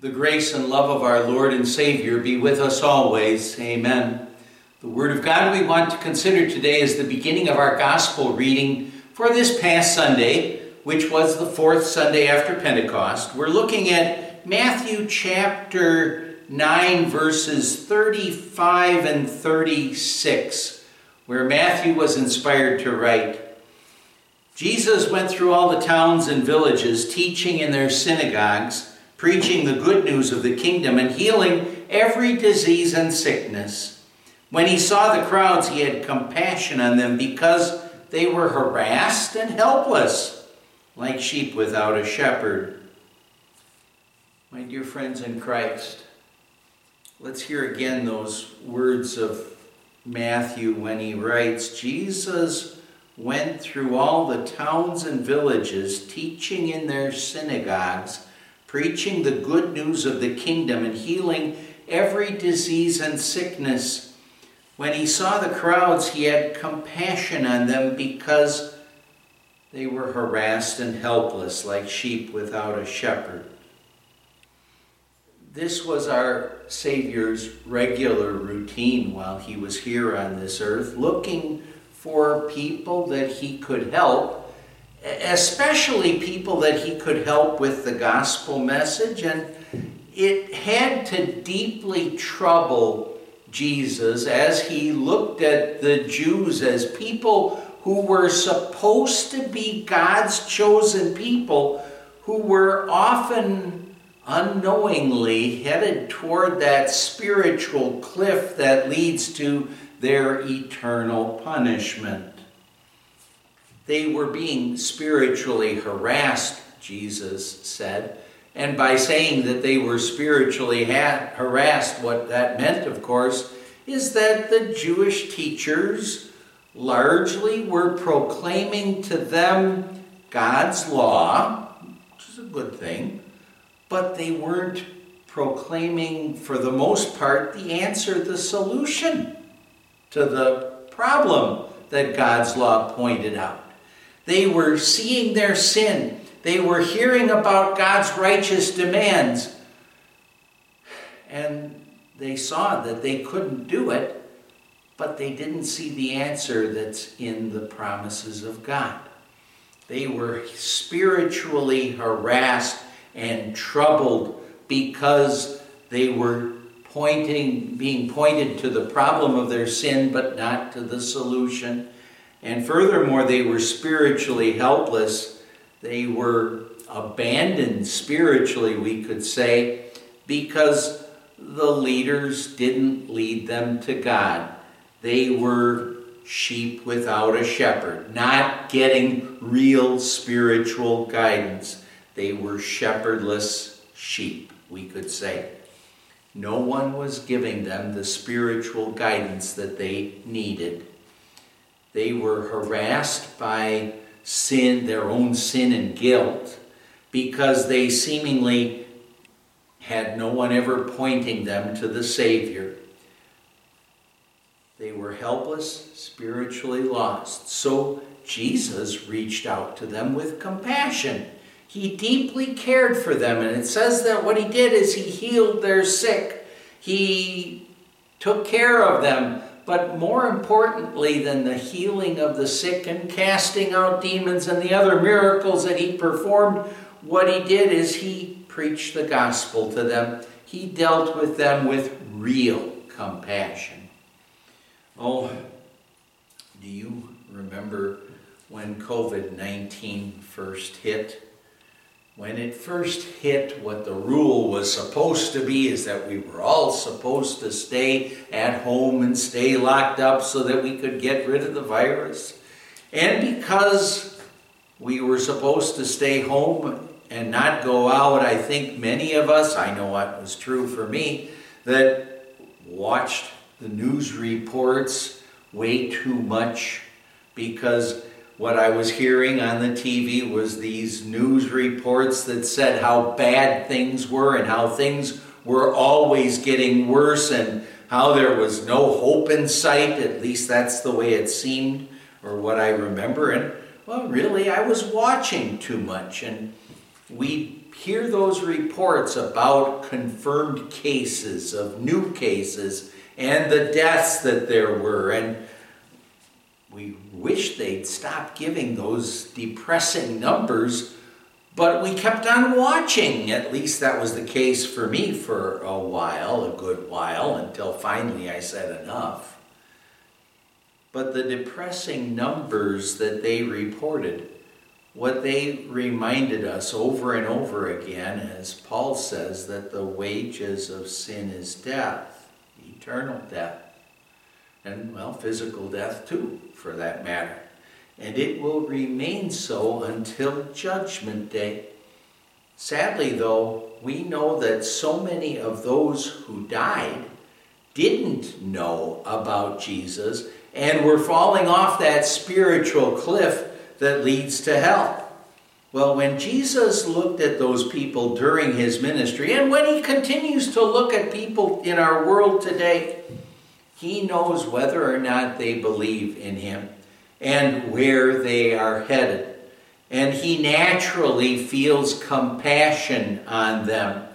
The grace and love of our Lord and Savior be with us always. Amen. The Word of God we want to consider today is the beginning of our Gospel reading for this past Sunday, which was the fourth Sunday after Pentecost. We're looking at Matthew chapter 9, verses 35 and 36, where Matthew was inspired to write Jesus went through all the towns and villages, teaching in their synagogues preaching the good news of the kingdom and healing every disease and sickness. When he saw the crowds, he had compassion on them because they were harassed and helpless, like sheep without a shepherd. My dear friends in Christ, let's hear again those words of Matthew when he writes Jesus went through all the towns and villages, teaching in their synagogues preaching the good news of the kingdom and healing every disease and sickness. When he saw the crowds, he had compassion on them because they were harassed and helpless like sheep without a shepherd. This was our Savior's regular routine while he was here on this earth, looking for people that he could help especially people that he could help with the gospel message. And it had to deeply trouble Jesus as he looked at the Jews as people who were supposed to be God's chosen people, who were often unknowingly headed toward that spiritual cliff that leads to their eternal punishment. They were being spiritually harassed, Jesus said. And by saying that they were spiritually ha- harassed, what that meant, of course, is that the Jewish teachers largely were proclaiming to them God's law, which is a good thing, but they weren't proclaiming, for the most part, the answer, the solution to the problem that God's law pointed out. They were seeing their sin. They were hearing about God's righteous demands. And they saw that they couldn't do it, but they didn't see the answer that's in the promises of God. They were spiritually harassed and troubled because they were pointing being pointed to the problem of their sin but not to the solution and furthermore, they were spiritually helpless. They were abandoned spiritually, we could say, because the leaders didn't lead them to God. They were sheep without a shepherd, not getting real spiritual guidance. They were shepherdless sheep, we could say. No one was giving them the spiritual guidance that they needed. They were harassed by sin, their own sin and guilt, because they seemingly had no one ever pointing them to the Savior. They were helpless, spiritually lost. So Jesus reached out to them with compassion. He deeply cared for them, and it says that what he did is he healed their sick. He took care of them but more importantly than the healing of the sick and casting out demons and the other miracles that he performed, what he did is he preached the gospel to them. He dealt with them with real compassion. Oh, do you remember when COVID 19 first hit? When it first hit, what the rule was supposed to be is that we were all supposed to stay at home and stay locked up so that we could get rid of the virus. And because we were supposed to stay home and not go out, I think many of us, I know what was true for me, that watched the news reports way too much because what I was hearing on the TV was these news reports that said how bad things were and how things were always getting worse and how there was no hope in sight. At least that's the way it seemed, or what I remember. And well, really, I was watching too much. And we hear those reports about confirmed cases, of new cases, and the deaths that there were. And we wish they'd stop giving those depressing numbers, but we kept on watching. At least that was the case for me for a while, a good while, until finally I said enough. But the depressing numbers that they reported, what they reminded us over and over again, as Paul says, that the wages of sin is death, eternal death, and, well, physical death too, for that matter. And it will remain so until Judgment Day. Sadly, though, we know that so many of those who died didn't know about Jesus and were falling off that spiritual cliff that leads to hell. Well, when Jesus looked at those people during his ministry, and when he continues to look at people in our world today, he knows whether or not they believe in him and where they are headed. And he naturally feels compassion on them.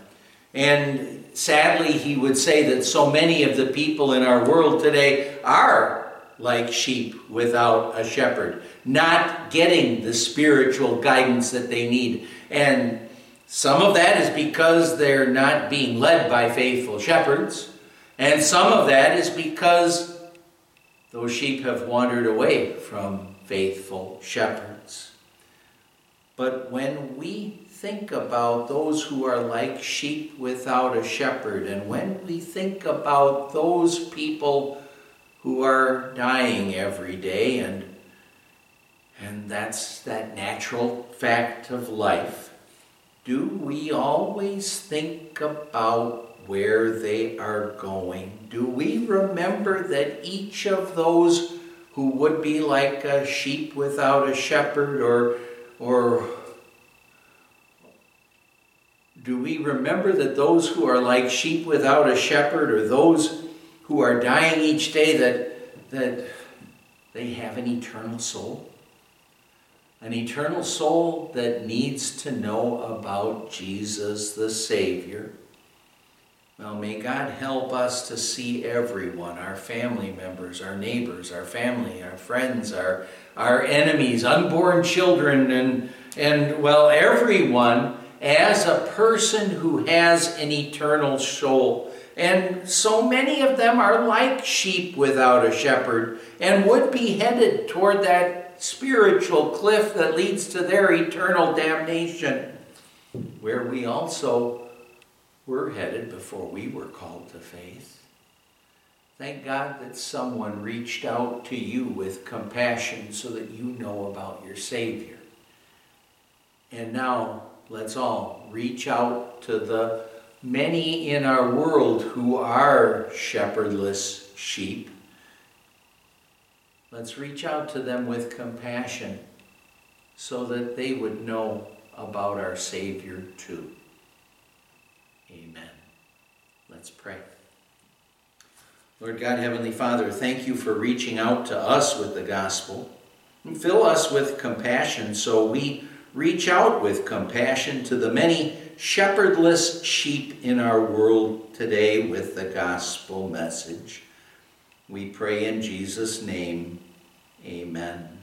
And sadly, he would say that so many of the people in our world today are like sheep without a shepherd, not getting the spiritual guidance that they need. And some of that is because they're not being led by faithful shepherds, and some of that is because those sheep have wandered away from faithful shepherds. But when we think about those who are like sheep without a shepherd, and when we think about those people who are dying every day, and, and that's that natural fact of life. Do we always think about where they are going? Do we remember that each of those who would be like a sheep without a shepherd or or do we remember that those who are like sheep without a shepherd or those who are dying each day that, that they have an eternal soul. An eternal soul that needs to know about Jesus the Savior. Well, may God help us to see everyone, our family members, our neighbors, our family, our friends, our, our enemies, unborn children, and, and, well, everyone as a person who has an eternal soul. And so many of them are like sheep without a shepherd and would be headed toward that spiritual cliff that leads to their eternal damnation, where we also were headed before we were called to faith. Thank God that someone reached out to you with compassion so that you know about your Savior. And now let's all reach out to the many in our world who are shepherdless sheep. Let's reach out to them with compassion so that they would know about our Savior too. Amen. Let's pray. Lord God, Heavenly Father, thank you for reaching out to us with the gospel. And fill us with compassion so we reach out with compassion to the many shepherdless sheep in our world today with the gospel message. We pray in Jesus' name, amen.